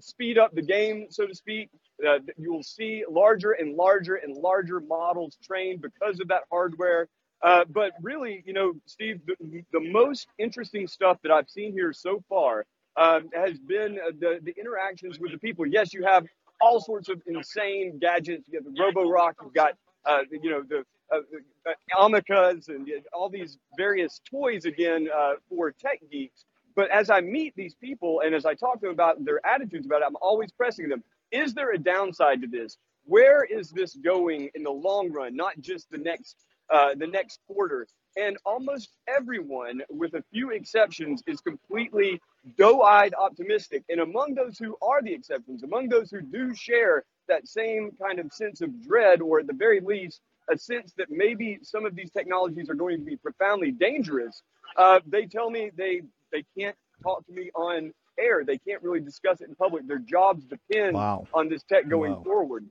speed up the game, so to speak. Uh, you will see larger and larger and larger models trained because of that hardware. Uh, but really, you know, Steve, the, the, most interesting stuff that I've seen here so far um, has been uh, the, the interactions with the people. Yes, you have all sorts of insane gadgets. You have the Roborock, you've got, uh, you know, the uh, uh, Amecas and all these various toys again uh, for tech geeks. But as I meet these people and as I talk to them about their attitudes about it, I'm always pressing them. Is there a downside to this? Where is this going in the long run, not just the next uh, the next quarter? And almost everyone, with a few exceptions, is completely doe-eyed optimistic. And among those who are the exceptions, among those who do share that same kind of sense of dread, or at the very least, a sense that maybe some of these technologies are going to be profoundly dangerous, uh, they tell me they they can't talk to me on air. They can't really discuss it in public. Their jobs depend wow. on this tech going wow. forward.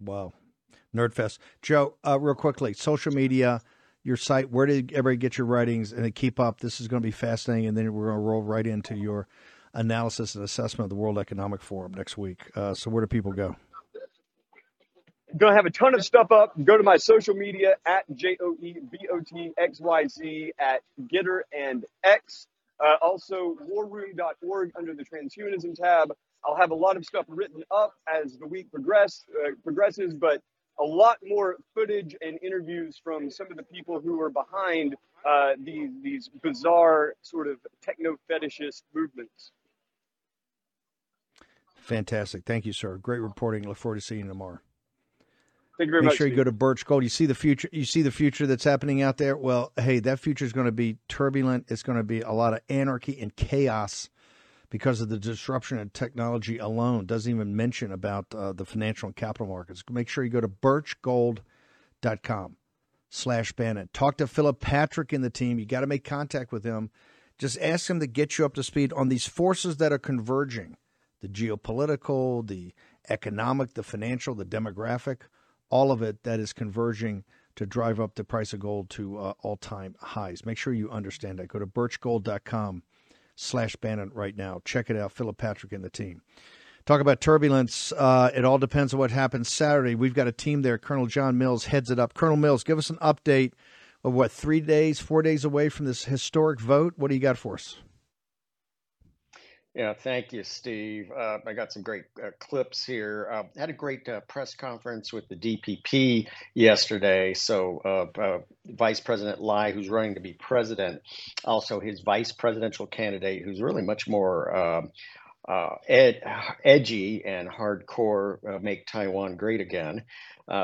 Wow. Nerdfest. Joe, uh, real quickly, social media, your site, where did everybody get your writings and keep up? This is going to be fascinating. And then we're going to roll right into your analysis and assessment of the World Economic Forum next week. Uh, so, where do people go? Going to have a ton of stuff up. Go to my social media at J O E B O T X Y Z at Gettr and X. Uh, also, warroom.org under the transhumanism tab. I'll have a lot of stuff written up as the week progress, uh, progresses, but a lot more footage and interviews from some of the people who are behind uh, these, these bizarre sort of techno fetishist movements. Fantastic. Thank you, sir. Great reporting. Look forward to seeing you tomorrow. Thank you very Make much. Sure you go to Birch Gold. You see the future. You see the future that's happening out there. Well, hey, that future is going to be turbulent. It's going to be a lot of anarchy and chaos because of the disruption in technology alone. Doesn't even mention about uh, the financial and capital markets. Make sure you go to birchgold.com. slash Bannon. Talk to Philip Patrick in the team. You got to make contact with him. Just ask him to get you up to speed on these forces that are converging the geopolitical, the economic, the financial, the demographic, all of it that is converging to drive up the price of gold to uh, all-time highs. Make sure you understand that. Go to birchgold.com slash Bannon right now. Check it out. Philip Patrick and the team. Talk about turbulence. Uh, it all depends on what happens Saturday. We've got a team there. Colonel John Mills heads it up. Colonel Mills, give us an update of what, three days, four days away from this historic vote? What do you got for us? Yeah, thank you, Steve. Uh, I got some great uh, clips here. Uh, had a great uh, press conference with the DPP yesterday. So, uh, uh, Vice President Lai, who's running to be president, also his vice presidential candidate, who's really much more um, ed- edgy and hardcore, make Taiwan great again.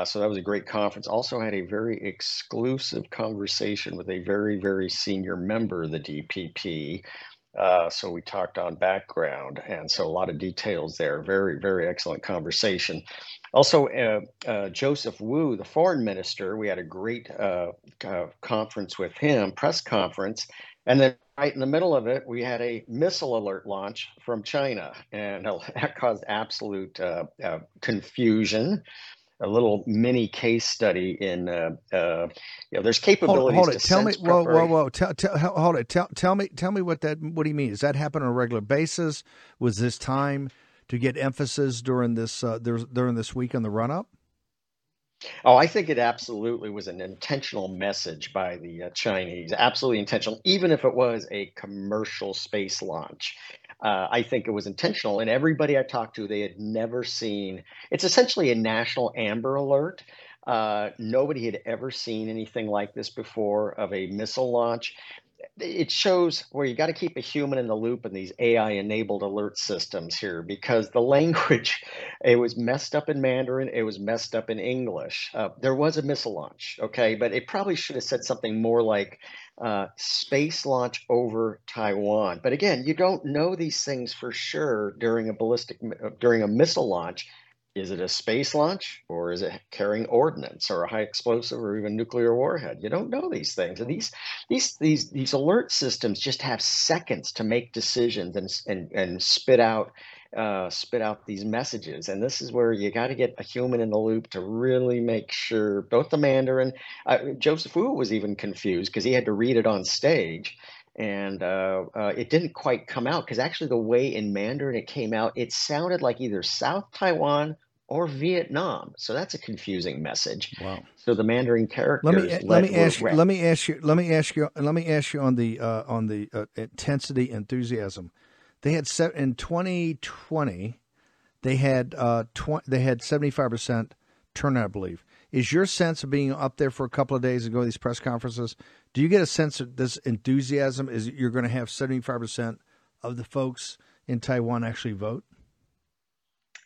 so that was a great conference. Also had a very exclusive conversation with a very, very senior member of the DPP. Uh, so we talked on background, and so a lot of details there. Very, very excellent conversation. Also, uh, uh, Joseph Wu, the foreign minister, we had a great uh, conference with him, press conference, and then right in the middle of it, we had a missile alert launch from China, and that caused absolute uh, uh, confusion a little mini case study in uh, uh, you know there's capabilities hold, hold it tell me whoa whoa whoa. Tell, tell, hold it. Tell, tell me tell me what that what do you mean? Does that happen on a regular basis? Was this time to get emphasis during this uh, during this week in the run up Oh, I think it absolutely was an intentional message by the uh, Chinese, absolutely intentional, even if it was a commercial space launch uh, I think it was intentional. And everybody I talked to, they had never seen. It's essentially a national Amber Alert. Uh, nobody had ever seen anything like this before of a missile launch. It shows where you got to keep a human in the loop in these AI enabled alert systems here because the language, it was messed up in Mandarin, it was messed up in English. Uh, there was a missile launch, okay, but it probably should have said something more like uh, space launch over Taiwan. But again, you don't know these things for sure during a ballistic uh, during a missile launch. Is it a space launch or is it carrying ordnance or a high explosive or even nuclear warhead? You don't know these things. And these these these these alert systems just have seconds to make decisions and and, and spit out uh, spit out these messages. And this is where you got to get a human in the loop to really make sure both the Mandarin, uh, Joseph Wu was even confused because he had to read it on stage. And uh, uh it didn't quite come out because actually, the way in Mandarin it came out, it sounded like either South Taiwan or Vietnam. So that's a confusing message. Wow. So the Mandarin characters. Let me let me ask you. Let me ask you. Let me ask you. Let me ask you on the uh, on the uh, intensity enthusiasm. They had set in 2020. They had uh, tw- they had 75 percent turnout, I believe. Is your sense of being up there for a couple of days and going to these press conferences? Do you get a sense of this enthusiasm? Is you're going to have 75 percent of the folks in Taiwan actually vote?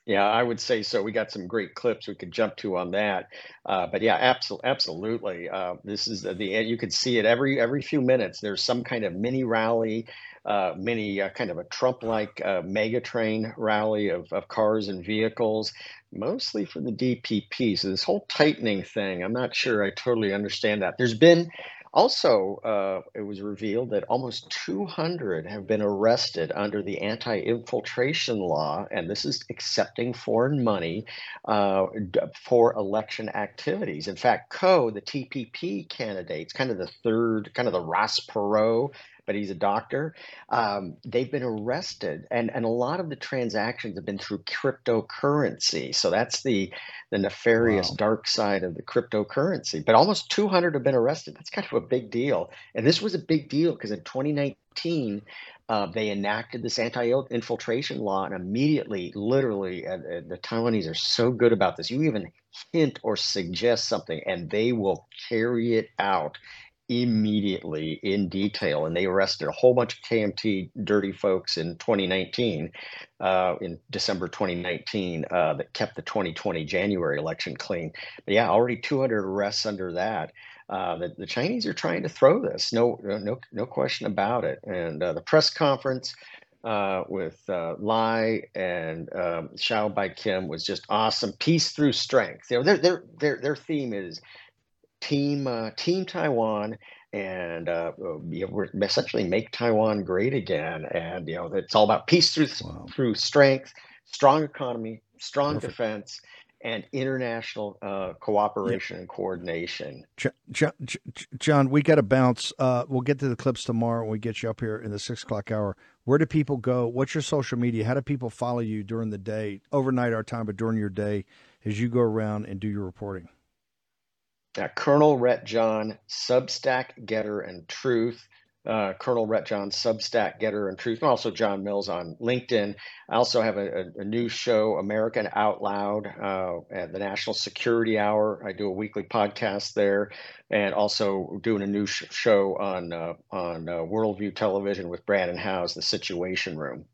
Yeah, I would say so. We got some great clips we could jump to on that. Uh, but yeah, absolutely, absolutely. Uh, this is the, the you could see it every every few minutes. There's some kind of mini rally, uh, mini uh, kind of a Trump-like uh, mega train rally of, of cars and vehicles, mostly for the DPP. So this whole tightening thing, I'm not sure I totally understand that. There's been also, uh, it was revealed that almost 200 have been arrested under the anti infiltration law, and this is accepting foreign money uh, for election activities. In fact, Ko, the TPP candidates, kind of the third, kind of the Ross Perot but he's a doctor. Um, they've been arrested, and and a lot of the transactions have been through cryptocurrency. So that's the the nefarious wow. dark side of the cryptocurrency. But almost 200 have been arrested. That's kind of a big deal. And this was a big deal because in 2019. Uh, they enacted this anti-infiltration law, and immediately, literally, uh, uh, the Taiwanese are so good about this. You even hint or suggest something, and they will carry it out immediately in detail, and they arrested a whole bunch of KMT dirty folks in 2019, uh, in December 2019, uh, that kept the 2020 January election clean. But yeah, already 200 arrests under that. Uh, the, the Chinese are trying to throw this, no, no, no question about it. And uh, the press conference. Uh, with uh, Lai and um, Hsiao Bi-khim was just awesome. Peace through strength. You know, their their their their theme is team uh, Team Taiwan, and uh, you know, essentially make Taiwan great again. And you know, it's all about peace through wow. through strength, strong economy, strong Perfect. defense, and international uh, cooperation yeah. and coordination. John, John we got to bounce. Uh, we'll get to the clips tomorrow when we get you up here in the six o'clock hour. Where do people go? What's your social media? How do people follow you during the day, overnight our time, but during your day as you go around and do your reporting? Yeah, Colonel Ret John, Substack, Gettr, and Truth uh, Colonel Ret John Substack, Gettr, and Truth, and also John Mills on LinkedIn. I also have a, a, a new show, American Out Loud, uh, at the National Security Hour. I do a weekly podcast there, and also doing a new sh- show on uh, on uh, Worldview Television with Brannon Howse, The Situation Room.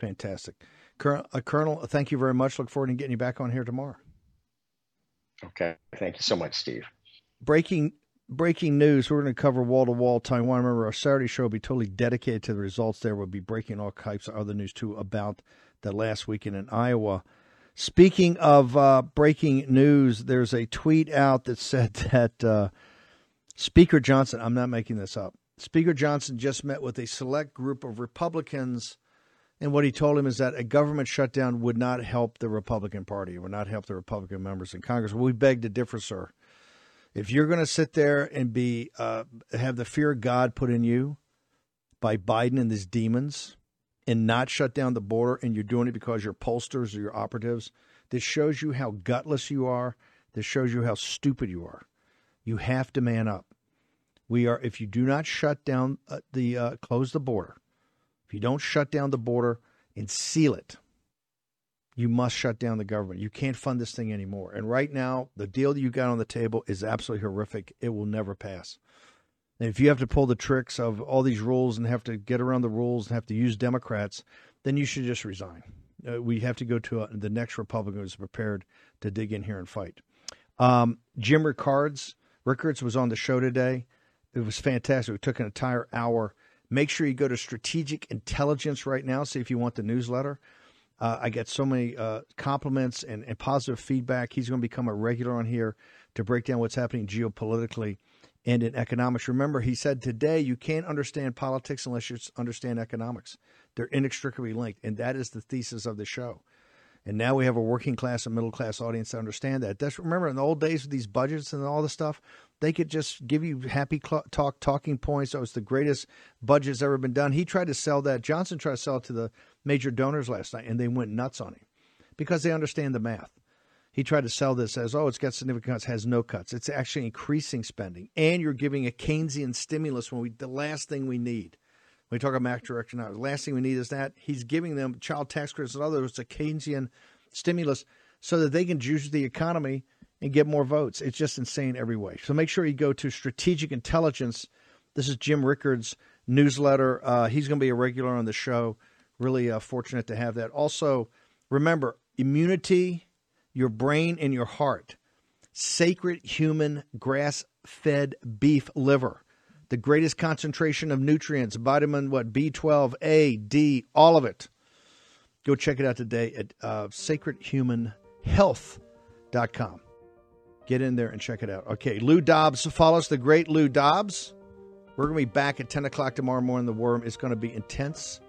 Fantastic, Colonel. Uh, Colonel, thank you very much. Look forward to getting you back on here tomorrow. Okay, thank you so much, Steve breaking breaking news. We're going to cover wall to wall Taiwan. Remember, our Saturday show will be totally dedicated to the results there. We'll be breaking all types of other news too about the last weekend in Iowa. Speaking of uh, breaking news, there's a tweet out that said that uh, Speaker Johnson, I'm not making this up, Speaker Johnson just met with a select group of Republicans. And what he told him is that a government shutdown would not help the Republican Party, would not help the Republican members in Congress. We beg to differ, sir. If you're going to sit there and be uh, have the fear of God put in you by Biden and his demons, and not shut down the border, and you're doing it because your pollsters or your operatives, this shows you how gutless you are. This shows you how stupid you are. You have to man up. We are. If you do not shut down uh, the uh, close the border, if you don't shut down the border and seal it, you must shut down the government. You can't fund this thing anymore. And right now, the deal that you got on the table is absolutely horrific. It will never pass. And if you have to pull the tricks of all these rules and have to get around the rules and have to use Democrats, then you should just resign. Uh, we have to go to a, the next Republican who's prepared to dig in here and fight. Um, Jim Rickards, Rickards was on the show today. It was fantastic. We took an entire hour. Make sure you go to Strategic Intelligence right now. See if you want the newsletter. Uh, I get so many uh, compliments and, and positive feedback. He's going to become a regular on here to break down what's happening geopolitically and in economics. Remember, he said today you can't understand politics unless you understand economics. They're inextricably linked, and that is the thesis of the show. And now we have a working class and middle class audience to understand that. That's remember in the old days with these budgets and all the stuff, they could just give you happy cl- talk talking points. Oh, it's the greatest budget's ever been done. He tried to sell that. Johnson tried to sell it to the major donors last night, and they went nuts on him because they understand the math. He tried to sell this as, oh, it's got significant cuts, has no cuts. It's actually increasing spending, and you're giving a Keynesian stimulus when we the last thing we need. When we talk about Max Direction now, the last thing we need is that he's giving them child tax credits and others. A Keynesian stimulus so that they can juice the economy and get more votes. It's just insane every way. So make sure you go to Strategic Intelligence. This is Jim Rickards' newsletter. Uh, he's going to be a regular on the show. Really uh, fortunate to have that. Also, remember immunity, your brain, and your heart. Sacred human grass fed beef liver. The greatest concentration of nutrients, vitamin what B12, A, D, all of it. Go check it out today at uh, sacredhumanhealth.com. Get in there and check it out. Okay, Lou Dobbs follows the great Lou Dobbs. We're going to be back at 10 o'clock tomorrow morning. The worm is going to be intense.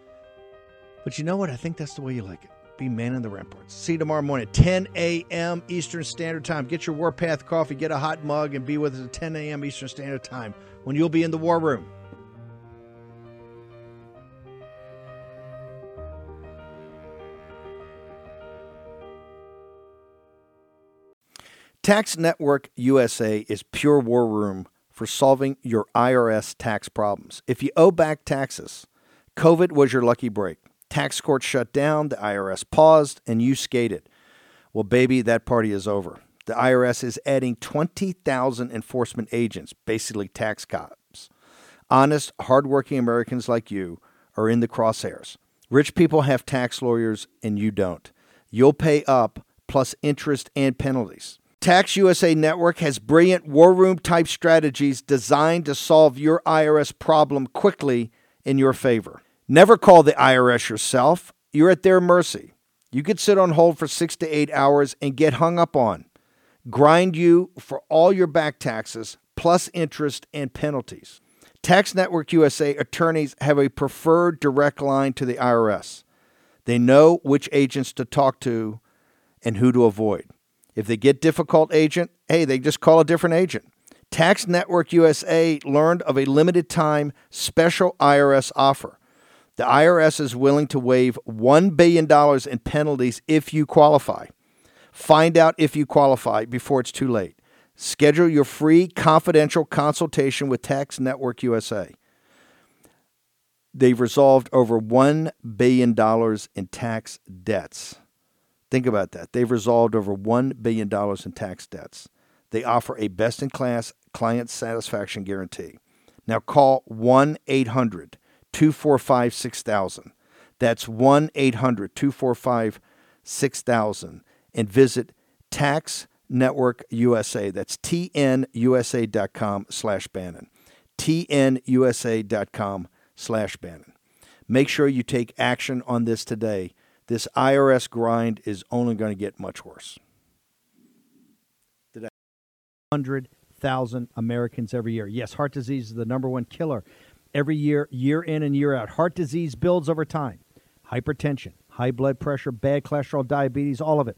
But you know what? I think that's the way you like it. Be man in the ramparts. See you tomorrow morning at 10 a.m. Eastern Standard Time. Get your Warpath coffee, get a hot mug, and be with us at 10 a.m. Eastern Standard Time when you'll be in the war room. Tax Network USA is pure war room for solving your IRS tax problems. If you owe back taxes, COVID was your lucky break. Tax court shut down, the IRS paused, and you skated. Well, baby, that party is over. The IRS is adding 20,000 enforcement agents, basically tax cops. Honest, hardworking Americans like you are in the crosshairs. Rich people have tax lawyers, and you don't. You'll pay up plus interest and penalties. Tax USA Network has brilliant war room type strategies designed to solve your IRS problem quickly in your favor. Never call the IRS yourself. You're at their mercy. You could sit on hold for six to eight hours and get hung up on. Grind you for all your back taxes plus interest and penalties. Tax Network USA attorneys have a preferred direct line to the IRS. They know which agents to talk to and who to avoid. If they get difficult agent, hey, they just call a different agent. Tax Network USA learned of a limited time special IRS offer. The IRS is willing to waive $1 billion in penalties if you qualify. Find out if you qualify before it's too late. Schedule your free confidential consultation with Tax Network USA. They've resolved over $1 billion in tax debts. Think about that. They've resolved over $1 billion in tax debts. They offer a best in class client satisfaction guarantee. Now call 1 800 245 6000. That's 1 800 245 6000 and visit Tax Network USA. That's tnusa.com slash Bannon. tnusa.com slash Bannon. Make sure you take action on this today. This IRS grind is only going to get much worse. Today, 100,000 Americans every year. Yes, heart disease is the number one killer every year, year in and year out. Heart disease builds over time. Hypertension, high blood pressure, bad cholesterol, diabetes, all of it